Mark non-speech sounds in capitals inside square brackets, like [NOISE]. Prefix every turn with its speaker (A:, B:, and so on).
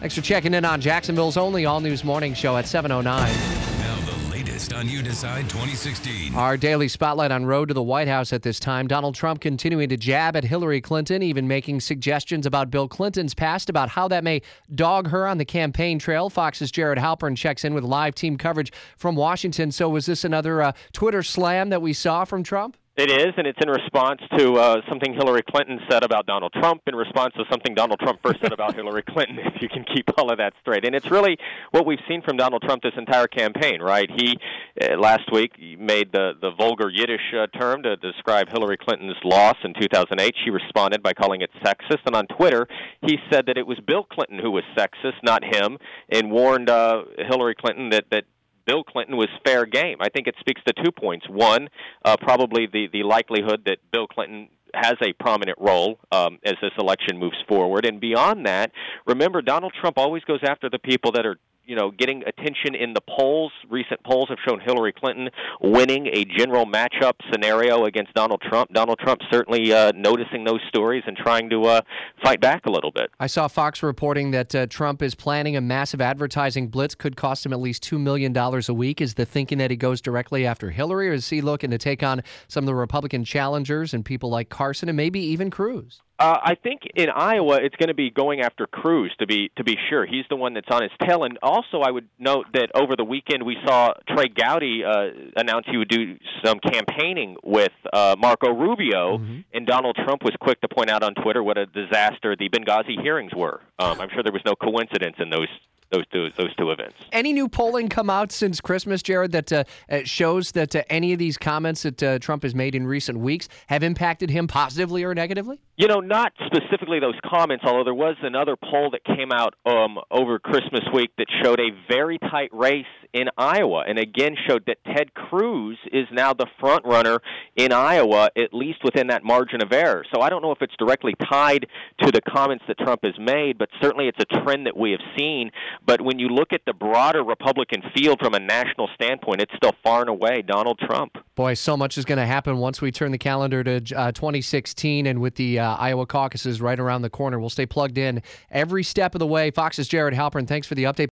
A: Thanks for checking in on Jacksonville's only all news morning show at 709.
B: Now the latest on You Decide 2016.
A: Our daily spotlight on road to the White House at this time. Donald Trump continuing to jab at Hillary Clinton, even making suggestions about Bill Clinton's past, about how that may dog her on the campaign trail. Fox's Jared Halpern checks in with live team coverage from Washington. So was this another uh, Twitter slam that we saw from Trump?
C: It is, and it's in response to uh, something Hillary Clinton said about Donald Trump, in response to something Donald Trump first said about [LAUGHS] Hillary Clinton, if you can keep all of that straight. And it's really what we've seen from Donald Trump this entire campaign, right? He, uh, last week, made the, the vulgar Yiddish uh, term to describe Hillary Clinton's loss in 2008. She responded by calling it sexist. And on Twitter, he said that it was Bill Clinton who was sexist, not him, and warned uh, Hillary Clinton that, that Bill Clinton was fair game. I think it speaks to two points. One, uh, probably the the likelihood that Bill Clinton has a prominent role um, as this election moves forward, and beyond that, remember Donald Trump always goes after the people that are you know, getting attention in the polls. Recent polls have shown Hillary Clinton winning a general matchup scenario against Donald Trump. Donald Trump certainly uh, noticing those stories and trying to uh, fight back a little bit.
A: I saw Fox reporting that uh, Trump is planning a massive advertising blitz, could cost him at least $2 million a week. Is the thinking that he goes directly after Hillary, or is he looking to take on some of the Republican challengers and people like Carson and maybe even Cruz?
C: Uh, I think in Iowa it's going to be going after Cruz to be to be sure. He's the one that's on his tail. And also, I would note that over the weekend we saw Trey Gowdy uh, announce he would do some campaigning with uh, Marco Rubio, mm-hmm. and Donald Trump was quick to point out on Twitter what a disaster the Benghazi hearings were. Um, I'm sure there was no coincidence in those those two those two events.
A: Any new polling come out since Christmas, Jared, that uh, shows that uh, any of these comments that uh, Trump has made in recent weeks have impacted him positively or negatively?
C: You know, not specifically those comments, although there was another poll that came out um, over Christmas week that showed a very tight race in Iowa, and again showed that Ted Cruz is now the front runner in Iowa, at least within that margin of error. So I don't know if it's directly tied to the comments that Trump has made, but certainly it's a trend that we have seen. But when you look at the broader Republican field from a national standpoint, it's still far and away Donald Trump.
A: Boy, so much is going to happen once we turn the calendar to uh, 2016, and with the uh, Iowa caucuses right around the corner, we'll stay plugged in every step of the way. Fox's Jared Halpern, thanks for the update.